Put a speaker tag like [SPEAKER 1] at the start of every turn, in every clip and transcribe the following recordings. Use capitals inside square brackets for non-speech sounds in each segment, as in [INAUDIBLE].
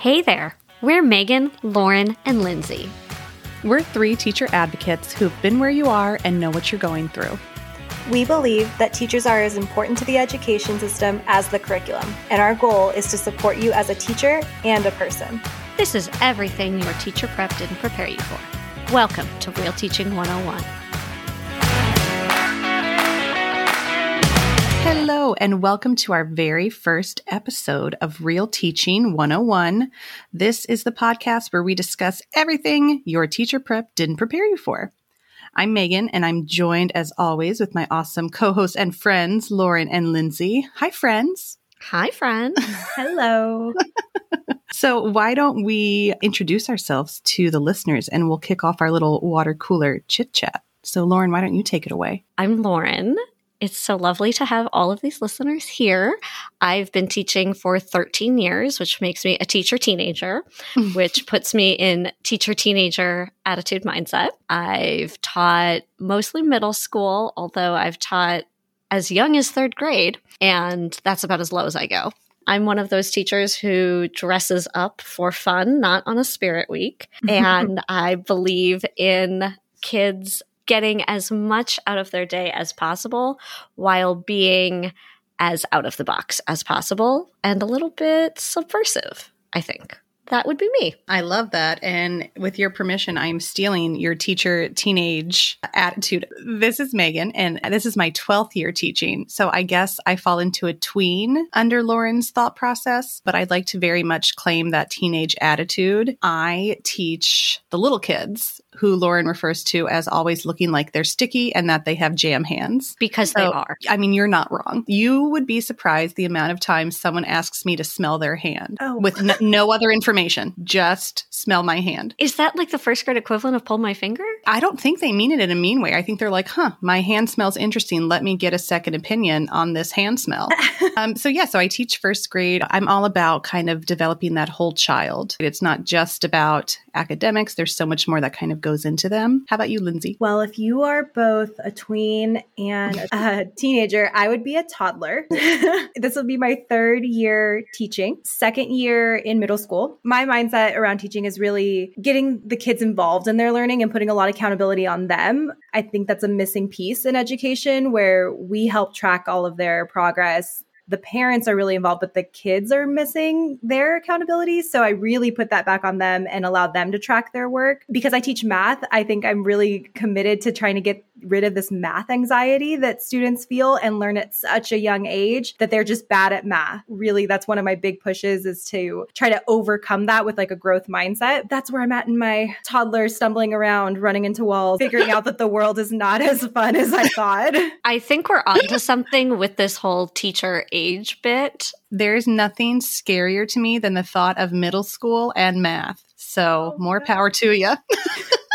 [SPEAKER 1] Hey there, we're Megan, Lauren, and Lindsay.
[SPEAKER 2] We're three teacher advocates who've been where you are and know what you're going through.
[SPEAKER 3] We believe that teachers are as important to the education system as the curriculum, and our goal is to support you as a teacher and a person.
[SPEAKER 1] This is everything your teacher prep didn't prepare you for. Welcome to Real Teaching 101.
[SPEAKER 2] Hello, and welcome to our very first episode of Real Teaching 101. This is the podcast where we discuss everything your teacher prep didn't prepare you for. I'm Megan, and I'm joined as always with my awesome co hosts and friends, Lauren and Lindsay. Hi, friends.
[SPEAKER 1] Hi, friends. [LAUGHS]
[SPEAKER 3] Hello. [LAUGHS]
[SPEAKER 2] So, why don't we introduce ourselves to the listeners and we'll kick off our little water cooler chit chat? So, Lauren, why don't you take it away?
[SPEAKER 1] I'm Lauren. It's so lovely to have all of these listeners here. I've been teaching for 13 years, which makes me a teacher teenager, [LAUGHS] which puts me in teacher teenager attitude mindset. I've taught mostly middle school, although I've taught as young as third grade, and that's about as low as I go. I'm one of those teachers who dresses up for fun, not on a spirit week. [LAUGHS] And I believe in kids getting as much out of their day as possible while being as out of the box as possible and a little bit subversive, I think that would be me.
[SPEAKER 2] I love that. And with your permission, I'm stealing your teacher teenage attitude. This is Megan, and this is my 12th year teaching. So I guess I fall into a tween under Lauren's thought process, but I'd like to very much claim that teenage attitude. I teach the little kids who Lauren refers to as always looking like they're sticky and that they have jam hands.
[SPEAKER 1] Because so, they are.
[SPEAKER 2] I mean, you're not wrong. You would be surprised the amount of times someone asks me to smell their hand oh. with n- no other information, just smell my hand.
[SPEAKER 1] Is that like the first grade equivalent of pull my finger?
[SPEAKER 2] I don't think they mean it in a mean way. I think they're like, huh, my hand smells interesting. Let me get a second opinion on this hand smell. [LAUGHS] um, so, yeah, so I teach first grade. I'm all about kind of developing that whole child. It's not just about academics, there's so much more that kind of goes into them. How about you, Lindsay?
[SPEAKER 3] Well, if you are both a tween and [LAUGHS] a teenager, I would be a toddler. [LAUGHS] this will be my third year teaching, second year in middle school. My mindset around teaching is really getting the kids involved in their learning and putting a lot of accountability on them. I think that's a missing piece in education where we help track all of their progress the parents are really involved, but the kids are missing their accountability. So I really put that back on them and allowed them to track their work. Because I teach math, I think I'm really committed to trying to get rid of this math anxiety that students feel and learn at such a young age that they're just bad at math. Really, that's one of my big pushes is to try to overcome that with like a growth mindset. That's where I'm at in my toddler stumbling around, running into walls, figuring [LAUGHS] out that the world is not as fun as I thought.
[SPEAKER 1] I think we're onto something with this whole teacher age bit.
[SPEAKER 2] There's nothing scarier to me than the thought of middle school and math. So, oh, more power to you. [LAUGHS]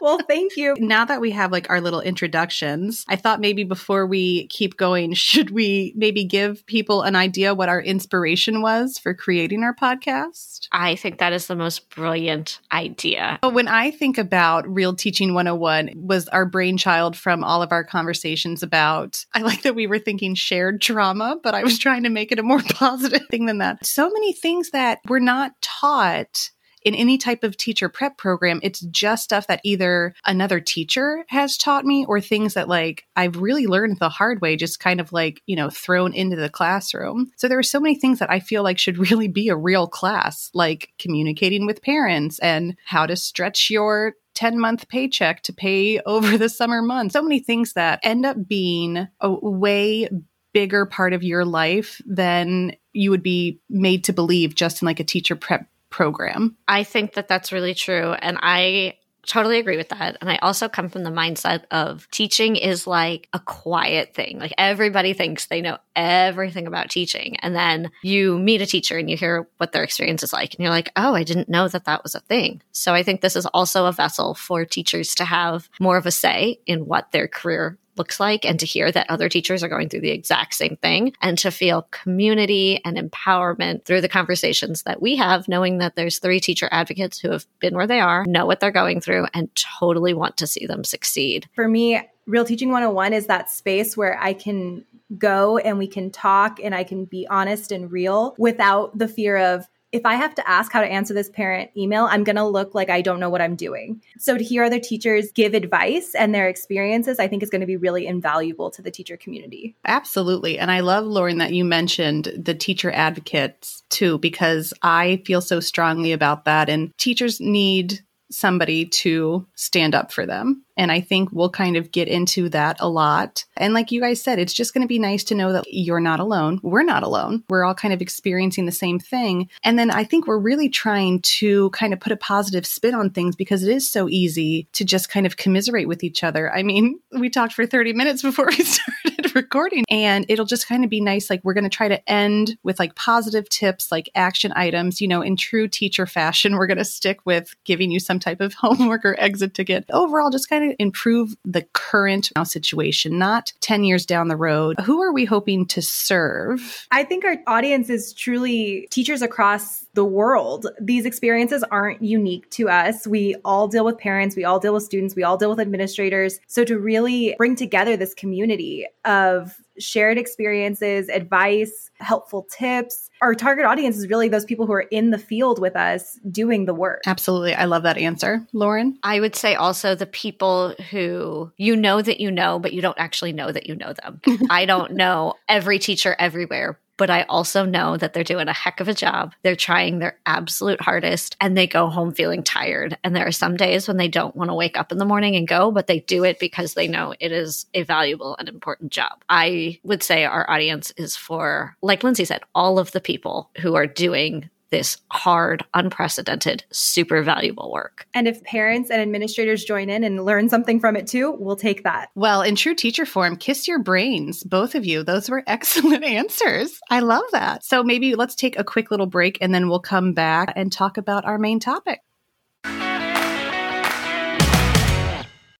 [SPEAKER 3] well, thank you.
[SPEAKER 2] Now that we have like our little introductions, I thought maybe before we keep going, [LAUGHS] should we maybe give people an idea what our inspiration was for creating our podcast?
[SPEAKER 1] I think that is the most brilliant idea.
[SPEAKER 2] When I think about Real Teaching 101 was our brainchild from all of our conversations about I like that we were thinking shared trauma, but I was trying to make it a more [LAUGHS] positive thing than that. So many things that we're not taught in any type of teacher prep program, it's just stuff that either another teacher has taught me or things that like I've really learned the hard way, just kind of like, you know, thrown into the classroom. So there are so many things that I feel like should [LAUGHS] really be a real class, like communicating with parents and how to stretch your 10 month paycheck to pay [LAUGHS] over the summer months. So many things that end up being a way bigger part of your life than you would be made to believe just in like a teacher prep program.
[SPEAKER 1] I think that that's really true. And I totally agree with that. And I also come from the mindset of teaching is like a quiet thing. Like everybody thinks they know everything about teaching. And then you meet a teacher and you hear what their experience is like. And you're like, oh, I didn't know that that was a thing. So I think this is also a vessel for teachers to have more of a say in what their career looks like and to hear that other teachers are going through the exact same thing and to feel community and empowerment through the conversations that we have, knowing that there's three teacher advocates who have been where they are, know what they're going through, and totally want to see them succeed.
[SPEAKER 3] For me, Real Teaching 101 is that space where I can go and we can talk and I can be honest and real without the fear of if I have to ask how to answer this parent email, I'm going to look like I don't know what I'm doing. So to hear other teachers give advice and their experiences, I think is going to be really invaluable to the teacher community.
[SPEAKER 2] Absolutely. And I love, Lauren, that you mentioned the teacher advocates too, because I feel so strongly about that. And teachers need somebody to stand up for them. And I think we'll kind of get into that a lot. And like you guys said, it's just going to be nice to know that you're not alone. We're not alone. We're all kind of experiencing the same thing. And then I think we're really trying to kind of put a positive spin on things because it is so easy to just kind of commiserate with each other. I mean, we talked for 30 minutes before we [LAUGHS] started [LAUGHS] recording and it'll just kind of be nice. Like we're going to try to end with like positive tips, like action items, you know, in true teacher fashion. [LAUGHS] We're going to stick with giving you some type of [LAUGHS] homework or exit ticket. Overall, just kind of improve the current situation, not 10 years down the road. Who are we hoping to serve?
[SPEAKER 3] I think our audience is truly teachers across the world. These experiences aren't unique to us. We all deal with parents, we all deal with students, we all deal with administrators. So to really bring together this community of shared experiences, advice, helpful tips. Our target audience is really those people who are in the field with us doing the work.
[SPEAKER 2] Absolutely. I love that answer. Lauren?
[SPEAKER 1] I would say also the people who you know that you know, but you don't actually know that you know them. [LAUGHS] I don't know every teacher everywhere, but I also know that they're doing a heck of a job. They're trying their absolute hardest and they go home feeling tired. And there are some days when they don't want to wake up in the morning and go, but they do it because they know it is a valuable and important job. I would say our audience is for, like Lindsay said, all of the people who are doing this hard, unprecedented, super valuable work.
[SPEAKER 3] And if parents and administrators join in and learn something from it too, we'll take that.
[SPEAKER 2] Well, in true teacher form, kiss your brains, both of you. Those were [LAUGHS] excellent answers. I love that. So maybe let's take a quick little break and then we'll come back and talk about our main topic.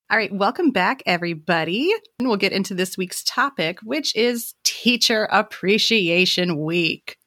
[SPEAKER 2] All right, welcome back, everybody. And we'll get into this week's topic, which is Teacher Appreciation Week.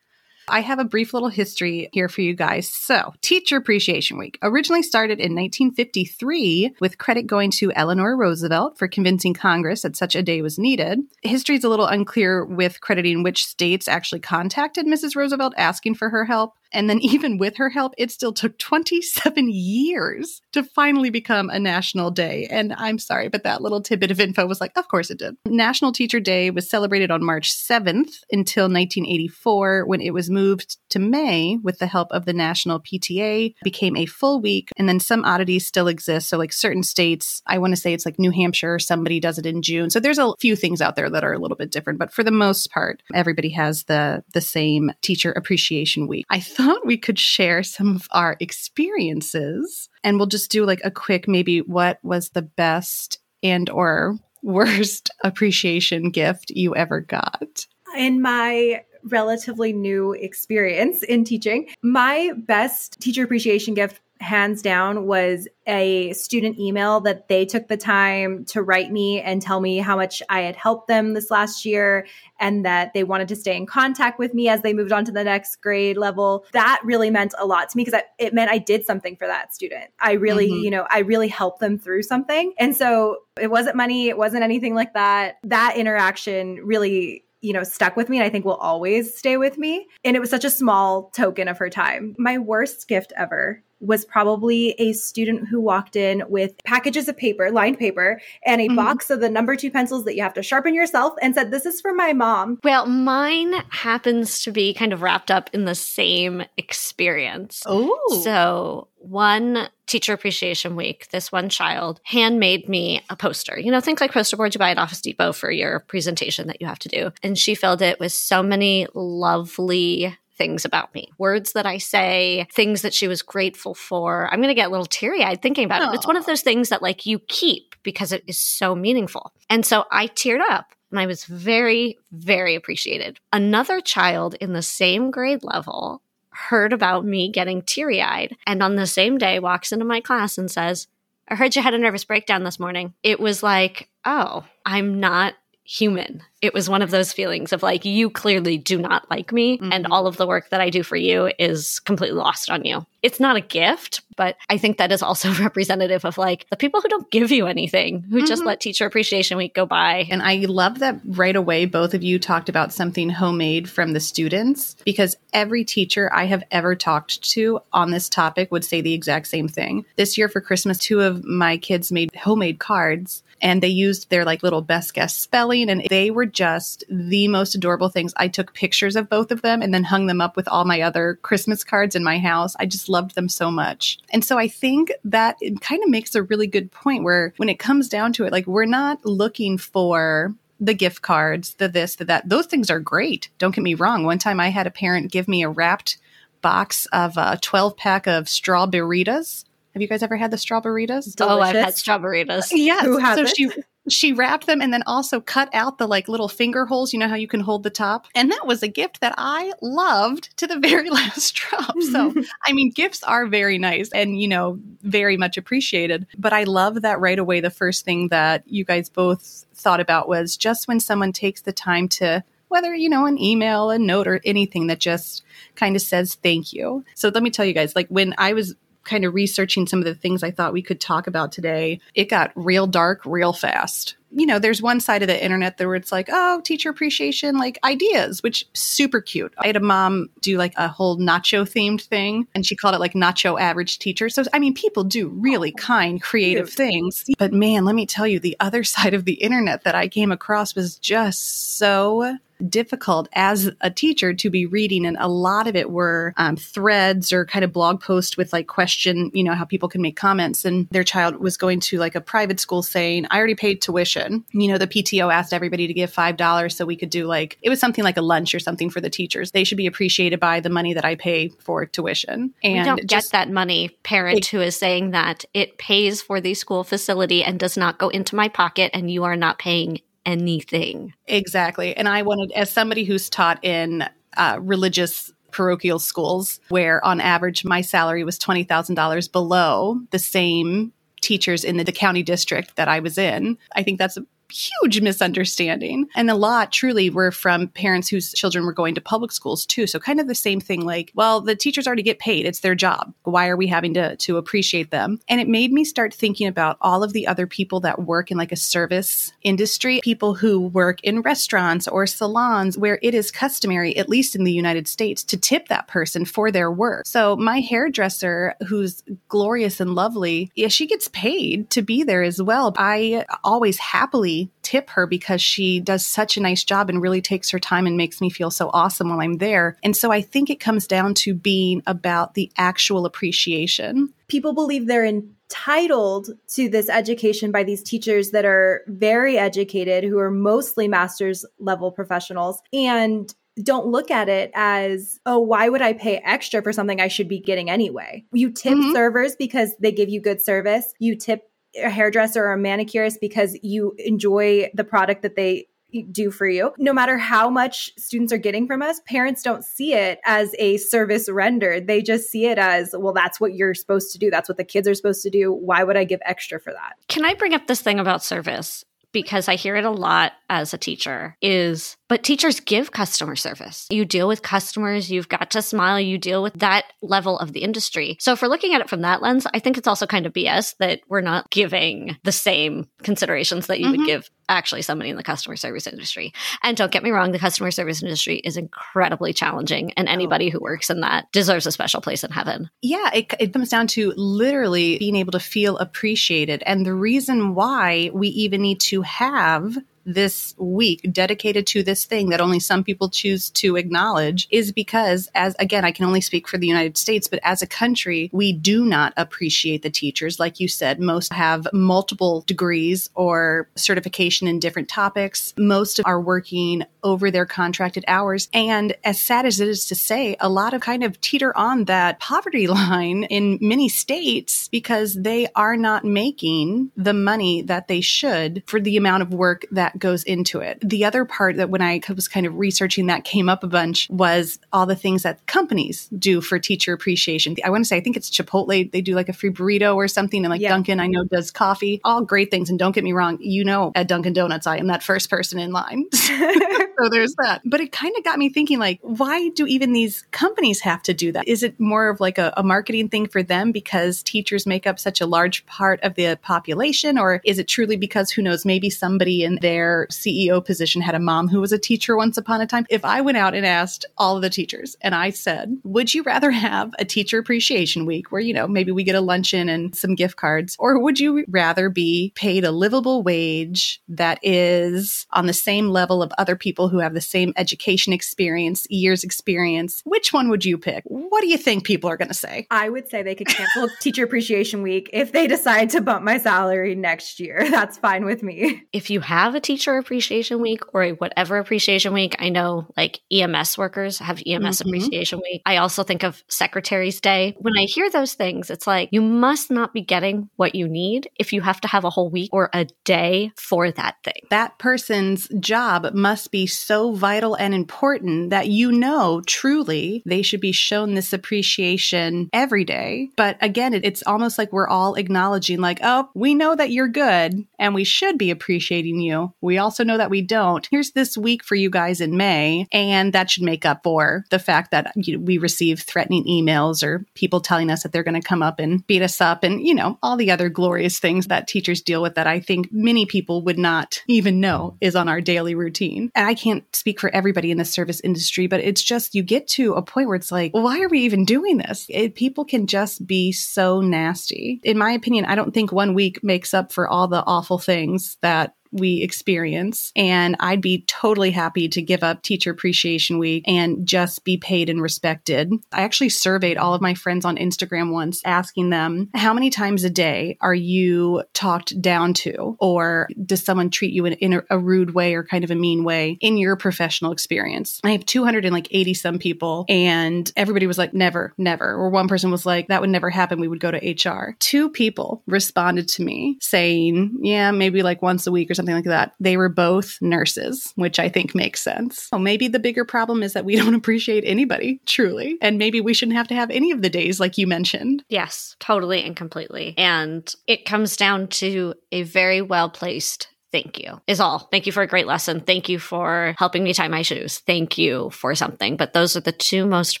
[SPEAKER 2] I have a brief little history here for you guys. So, Teacher Appreciation Week originally started in 1953 with credit going to Eleanor Roosevelt for convincing Congress that such a day was needed. History is a little unclear with crediting which states actually contacted Mrs. Roosevelt asking for her help. And then, [LAUGHS] even with her help, it still took 27 years to finally become a national day. And I'm sorry, but that little tidbit of info was like, of course it did. National Teacher Day was celebrated on March 7th until 1984 when it was moved to May with the help of the National PTA, became a full week. And then some oddities still exist. So, like certain states, I want to say it's like New Hampshire, somebody does it in June. So, there's a few things out there that are a little bit different. But for the most part, everybody has the, the same Teacher Appreciation Week. I thought we could share some of our experiences and we'll just do like a quick maybe what was the best and or [LAUGHS] worst appreciation gift you ever got.
[SPEAKER 3] In my relatively new experience in teaching, my best teacher appreciation gift hands down was a student email that they took the time to write me and tell me how much I had helped them this last year and that they wanted to stay in contact with me as they moved on to the next grade level. That really meant a lot to me because it meant I did something for that student. I really, mm-hmm. you know, I really helped them through something. And so it wasn't money, it wasn't anything like that. That interaction really you know, stuck with me and I think will always stay with me. And it was such a small token of her time. My worst gift ever was probably a student who walked in with packages of paper, lined paper, and a mm-hmm. box of the number two pencils that you have to sharpen yourself and said, This is for my mom.
[SPEAKER 1] Well, mine happens to be kind of wrapped up in the same experience.
[SPEAKER 2] Oh.
[SPEAKER 1] So one teacher appreciation week, this one child handmade me a poster. You know, think like poster boards you buy at Office Depot for your presentation that you have to do. And she filled it with so many lovely things about me, words that I say, things that she was grateful for. I'm going to get a little teary eyed thinking about Aww. it. It's one of those things that like you keep because it is so meaningful. And so I teared up and I was very, very appreciated. Another child in the same grade level heard about me getting teary eyed and on the same day walks into my class and says, I heard you had a nervous breakdown this morning. It was like, oh, I'm not human. It was one of those feelings of like, you clearly do not like me, mm-hmm. and all of the work that I do for you is completely lost on you. It's not a gift, but I think that is also [LAUGHS] representative of like the people who don't give you anything, who mm-hmm. just let Teacher Appreciation Week go by.
[SPEAKER 2] And I love that right away, both of you talked about something homemade from the students because every teacher I have ever talked to on this topic would say the exact same thing. This year for Christmas, two of my kids made homemade cards and they used their like little best guess spelling and they were just the most adorable things. I took pictures of both of them and then hung them up with all my other Christmas cards in my house. I just loved them so much. And so I think that it kind of makes a really good point where when it comes down to it, like we're not looking for the gift cards, the this, the that. Those things are great. Don't get me wrong. One time I had a parent give me a wrapped box of a 12 pack of strawberries have you guys ever had the strawberries?
[SPEAKER 1] Oh, I've had strawberries.
[SPEAKER 2] Uh, yes. Who has so she she wrapped them and then also cut out the like little finger holes. You know how you can hold the top? And that was a gift that I loved to the very [LAUGHS] last drop. So, [LAUGHS] I mean, gifts are very nice and, you know, very much appreciated. But I love that right away. The first thing that you guys both thought about was just when someone takes the time to whether you know an email a note or anything that just kind of says thank you so let me tell you guys like when i was kind of researching some of the things I thought we could talk about today, it got real dark real fast. You know, there's one side of the internet where it's like, oh, teacher appreciation, like ideas, which super cute. I had a mom do like a whole nacho themed thing and she called it like nacho average teacher. So, I mean, people do really oh, kind, creative cute. things. But man, let me tell you, the other [LAUGHS] side of the internet that I came across was just so difficult as a teacher to be reading. And a lot of it were um, threads or kind of blog posts with like question, you know, how people can make comments. And their child was going to like a private school saying, I already paid tuition. You know, the PTO asked everybody to give $5 so we could do like, it was something like a lunch or something for the teachers. They should be appreciated by the money that I pay for tuition.
[SPEAKER 1] And we don't just, get that money, parent it, who is saying that it pays for the school facility and does not go into my pocket and you are not paying anything.
[SPEAKER 2] Exactly. And I wanted, as somebody who's taught in uh, religious parochial schools, where on average my salary was $20,000 below the same teachers in the, the county district that I was in, I think that's a huge misunderstanding. And a lot truly were from parents whose children were going to public schools too. So kind of the same thing like, well, the teachers already get paid. It's their job. Why are we having to to appreciate them? And it made me start thinking about all of the other people that work in like a service industry, people who work in restaurants or salons where it is customary, at least in the United States, to tip that person for their work. So my hairdresser, who's glorious and lovely, yeah, she gets paid to be there as well. I always happily tip her because she does such a nice job and really takes her time and makes me feel so awesome while I'm there. And so I think it comes down to being about the actual appreciation.
[SPEAKER 3] People believe they're entitled to this education by these teachers that are very educated, who are mostly master's level professionals. And don't look at it as, oh, why would I pay extra for something I should be getting anyway? You tip mm-hmm. servers because they give you good service. You tip a hairdresser or a manicurist because you enjoy the product that they do for you. No matter how much students are getting from us, parents don't see it as a service rendered. They just see it as, well, that's what you're supposed to do. That's what the kids are supposed to do. Why would I give extra for that?
[SPEAKER 1] Can I bring up this thing about service? Because I hear it a lot as a teacher is but teachers give customer service. You deal with customers, you've got to smile, you deal with that level of the industry. So if we're looking at it from that lens, I think it's also kind of BS that we're not giving the same considerations that you mm-hmm. would give actually somebody in the customer service industry. And don't get me wrong, the customer service industry is incredibly challenging, and oh, anybody who works in that deserves a special place in heaven.
[SPEAKER 2] Yeah, it, it comes down to literally being able to feel appreciated. And the reason why we even need to have this week dedicated to this thing that only some people choose to acknowledge is because as again I can only speak for the United States but as a country we do not appreciate the teachers. Like you said most have multiple degrees or certification in different topics. Most are working over their contracted hours and as sad as it is to say a lot of kind of teeter on that poverty [LAUGHS] line in many states because they are not making the money that they should for the amount of work that goes into it. The other part that when I was kind of researching that came up a bunch was all the things that companies do for teacher appreciation. I want to say, I think it's Chipotle. They do like a free burrito or something. And like yeah. Dunkin', I know does coffee, all great things. And don't get me wrong, you know, at Dunkin' Donuts, I am that first person in line. [LAUGHS] [LAUGHS] so there's that. But it kind of got me thinking like, why do even these companies have to do that? Is it more of like a, a marketing thing for them because teachers make up such a large part of the population? Or is it truly because who knows, maybe somebody in their CEO position had a mom who was a teacher once upon a time? If I went out and asked all of the teachers and I said, would you rather have a teacher appreciation week where, you know, maybe we get a luncheon and some gift cards, or would you rather be paid a livable wage that is on the same level of other people who have the same education experience, years experience? Which one would you pick? What do you think people are going to say?
[SPEAKER 3] I would say they could cancel [LAUGHS] Teacher Appreciation Week if they decide to bump my salary next year. [LAUGHS] That's fine with me.
[SPEAKER 1] If you have a Teacher Appreciation Week or a whatever appreciation week, I know like EMS workers have EMS mm-hmm. Appreciation Week. I also think of Secretary's Day. When I hear those things, it's like you must not be getting what you need if you have to have a whole week or a day for that thing.
[SPEAKER 2] That person's job must be so vital and important that you know truly they should be shown this appreciation every day. But again, it's almost like we're all acknowledging, like, oh, we know that you're good and we should be appreciating you. We also know that we don't. Here's this week for you guys in May. And that should make up for the fact that you know, we receive threatening emails or people telling us that they're going to come up and beat us up and, you know, all the other glorious things that teachers deal with that I think many people would not even know is on our daily routine. And I can't speak for everybody in the service industry, but it's just you get to a point where it's like, why are we even doing this? It, people can just be so nasty. In my opinion, I don't think one week makes up for all the awful things that we experience. And I'd be totally happy to give up Teacher Appreciation Week and just be paid and respected. I actually surveyed all of my friends on Instagram once, asking them, How many times a day are you talked down to? Or does someone treat you in, in a, a, rude way or kind of a mean way in your professional experience? I have 280 some people, and everybody was like, Never, never. Or one person was like, That would never happen. We would go to HR. Two people responded to me saying, Yeah, maybe like once a week or something like that. They were both nurses, which I think makes sense. So maybe the bigger problem is that we [LAUGHS] don't appreciate anybody truly. And maybe we shouldn't have to have any of the days like you mentioned.
[SPEAKER 1] Yes, totally and completely. And it comes down to a very well placed thank you is all. Thank you for a great lesson. Thank you for helping me tie my shoes. Thank you for something. But those are the two most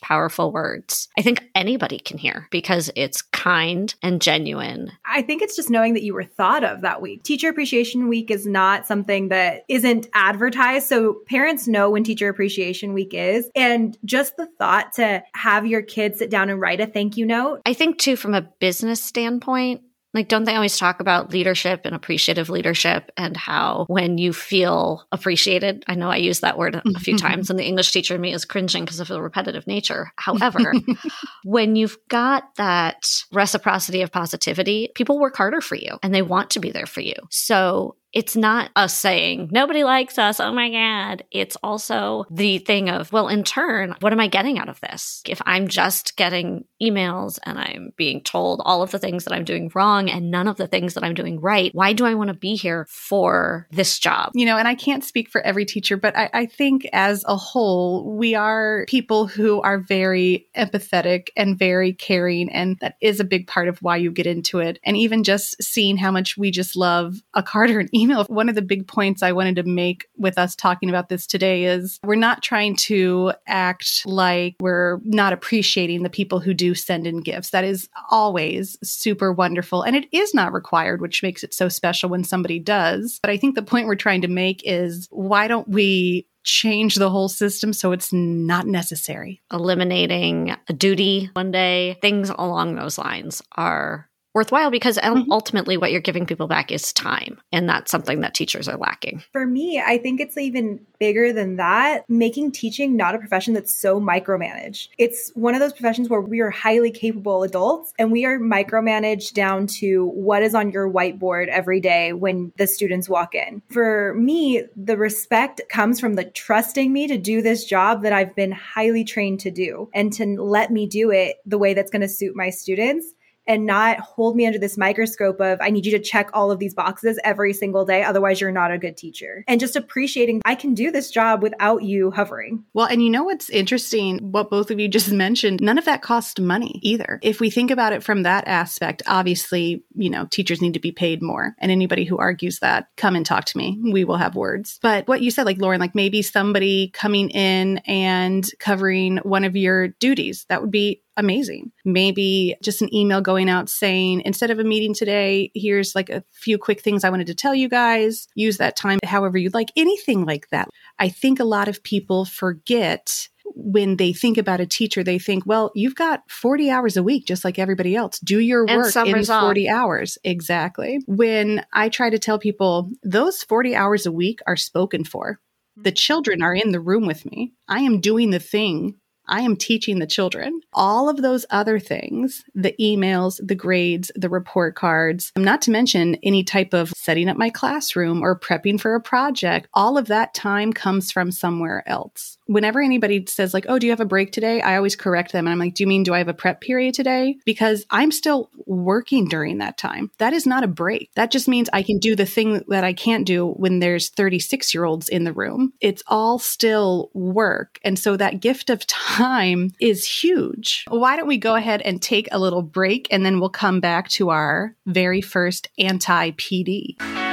[SPEAKER 1] powerful words I think anybody can hear because it's kind and genuine.
[SPEAKER 3] I think it's just knowing that you were thought of that week. Teacher Appreciation Week is not something that isn't advertised. So parents know when Teacher Appreciation Week is. And just the thought to have your kids sit down and write a thank you note.
[SPEAKER 1] I think, too, from a business standpoint, like, don't they always talk about leadership and appreciative leadership and how when you feel appreciated, I know I use that word a [LAUGHS] few times and the English teacher in me is cringing because of the repetitive nature. However, [LAUGHS] when you've got that reciprocity of positivity, people work harder for you and they want to be there for you. So it's not us saying, nobody likes us. Oh my God. It's also the thing of, well, in turn, what am I getting out of this? If I'm just getting emails and I'm being told all of the things that I'm doing wrong and none of the things that I'm doing right, why do I want to be here for this job?
[SPEAKER 2] You know, and I can't speak for every teacher, but I, I think as a whole, we are people who are very empathetic and very caring. And that is a big part of why you get into it. And even just seeing how much we just love a Carter or an email. One of the big points I wanted to make with us talking about this today is we're not trying to act like we're not appreciating the people who do send in gifts. That is always super wonderful. And it is not required, which makes it so special when somebody does. But I think the point we're trying to make is why don't we change the whole system so it's not necessary.
[SPEAKER 1] Eliminating a duty one day, things along those lines are worthwhile because mm-hmm. ultimately what you're giving people back is time and that's something that teachers are lacking.
[SPEAKER 3] For me i think it's even bigger than that making teaching not a profession that's so micromanaged. It's one of those professions where we are highly capable adults and we are micromanaged down to what is on your whiteboard every day when the students walk in. For me the respect comes from the trusting me to do this job that i've been highly trained to do and to let me do it the way that's going to suit my students and not hold me under this microscope of, I need you to check all of these boxes every single day. Otherwise, you're not a good teacher. And just appreciating, I can do this job without you hovering.
[SPEAKER 2] Well, and you know what's interesting? What both of you just [LAUGHS] mentioned, none of that costs money either. If we think about it from that aspect, obviously, you know, teachers need to be paid more. And anybody who argues that, come and talk to me. We will have words. But what you said, like Lauren, like maybe somebody coming in and covering one of your duties, that would be amazing. Maybe just an email going out saying, instead of a meeting today, here's like a few quick things I wanted to tell you guys. Use that time however you'd like, anything like that. I think a lot of people forget when they think about a teacher, they think, well, you've got 40 hours a week, just like everybody else. Do your work in
[SPEAKER 1] summer's
[SPEAKER 2] 40 hours. Exactly. When I try to tell people those 40 hours a week are spoken for, the children are in the room with me. I am doing the thing. I am teaching the children. All of those other things, the emails, the grades, the report cards, not to mention any type of setting up my classroom or prepping for a project, all of that time comes from somewhere else. Whenever anybody says, like, oh, do you have a break today? I always correct them. And I'm like, do you mean, do I have a prep period today? Because I'm still working during that time. That is not a break. That just means I can do the thing that I can't do when there's 36 year olds in the room. It's all still work. And so that gift of time is huge. Why don't we go ahead and take a little break and then we'll come back to our very first anti PD.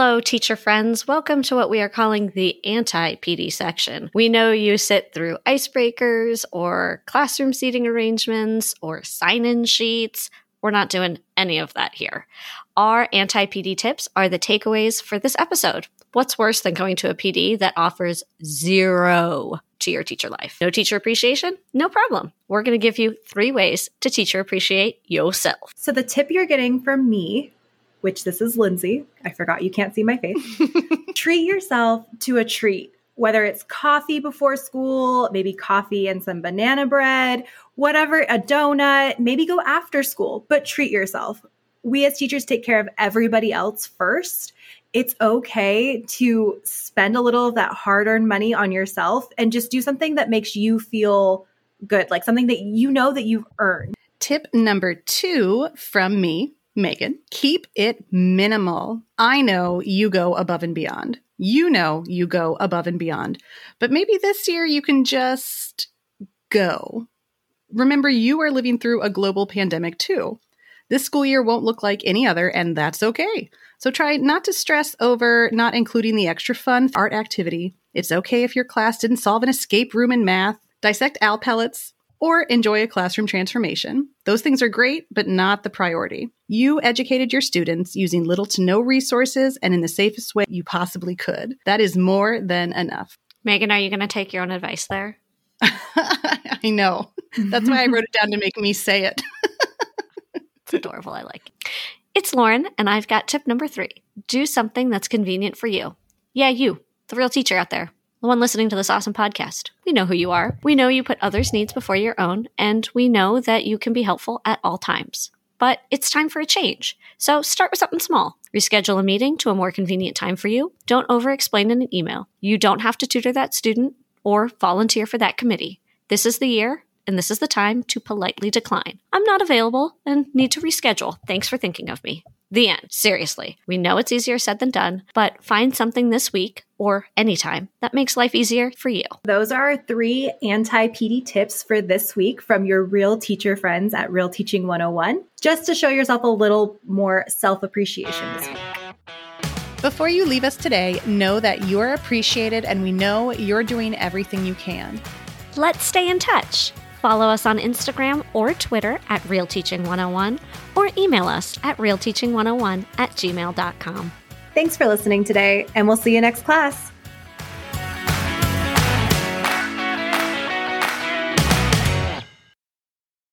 [SPEAKER 1] Hello, teacher friends. Welcome to what we are calling the anti PD section. We know you sit through icebreakers or classroom seating arrangements or sign in sheets. We're not doing any of that here. Our anti PD tips are the takeaways for this episode. What's worse than going to a PD that offers zero to your teacher life? No teacher appreciation? No problem. We're going to give you three ways to teacher appreciate yourself.
[SPEAKER 3] So the tip you're getting from me, which this is Lindsay, I forgot you can't see my face. [LAUGHS] treat yourself to a treat, whether it's coffee before school, maybe coffee and some banana bread, whatever, a donut, maybe go after school, but treat yourself. We as teachers take care of everybody else first. It's okay to spend a little of that hard earned money on yourself and just do something that makes you feel good, like something that you know that you've earned.
[SPEAKER 2] Tip number two from me, Megan keep it minimal. I know you go above and beyond. You know you go above and beyond. But maybe this year you can just go. Remember, you are living through a global pandemic too. This school year won't look like any other, and that's okay. So try not to stress over not including the extra fun art activity. It's okay if your class didn't solve an escape room in math, dissect owl pellets, or enjoy a classroom transformation. Those things are great, but not the priority. You educated your students using little to no resources and in the safest way you possibly could. That is more than enough.
[SPEAKER 1] Megan, are you going to take your own advice there? [LAUGHS]
[SPEAKER 2] I know. That's why I wrote it down to make me say it. [LAUGHS]
[SPEAKER 1] It's adorable. I like it. It's Lauren, and I've got tip number three do something that's convenient for you. Yeah, you, the real teacher out there, the one listening to this awesome podcast. We know who you are. We know you put others' needs before your own, and we know that you can be helpful at all times. But it's time for a change. So start with something small. Reschedule a meeting to a more convenient time for you. Don't over explain in an email. You don't have to tutor that student or volunteer for that committee. This is the year and this is the time to politely decline. I'm not available and need to reschedule. Thanks for thinking of me. The end. Seriously. We know it's easier said than done, but find something this week or anytime that makes life easier for you.
[SPEAKER 3] Those are our three anti PD tips for this week from your real teacher friends at Real Teaching 101, just to show yourself a little more self appreciation this week.
[SPEAKER 2] Before you leave us today, know that you are appreciated and we know you're doing everything you can.
[SPEAKER 1] Let's stay in touch. Follow us on Instagram or Twitter at RealTeaching101 or email us at RealTeaching101 at gmail.com.
[SPEAKER 3] Thanks for listening today, and we'll see you next class.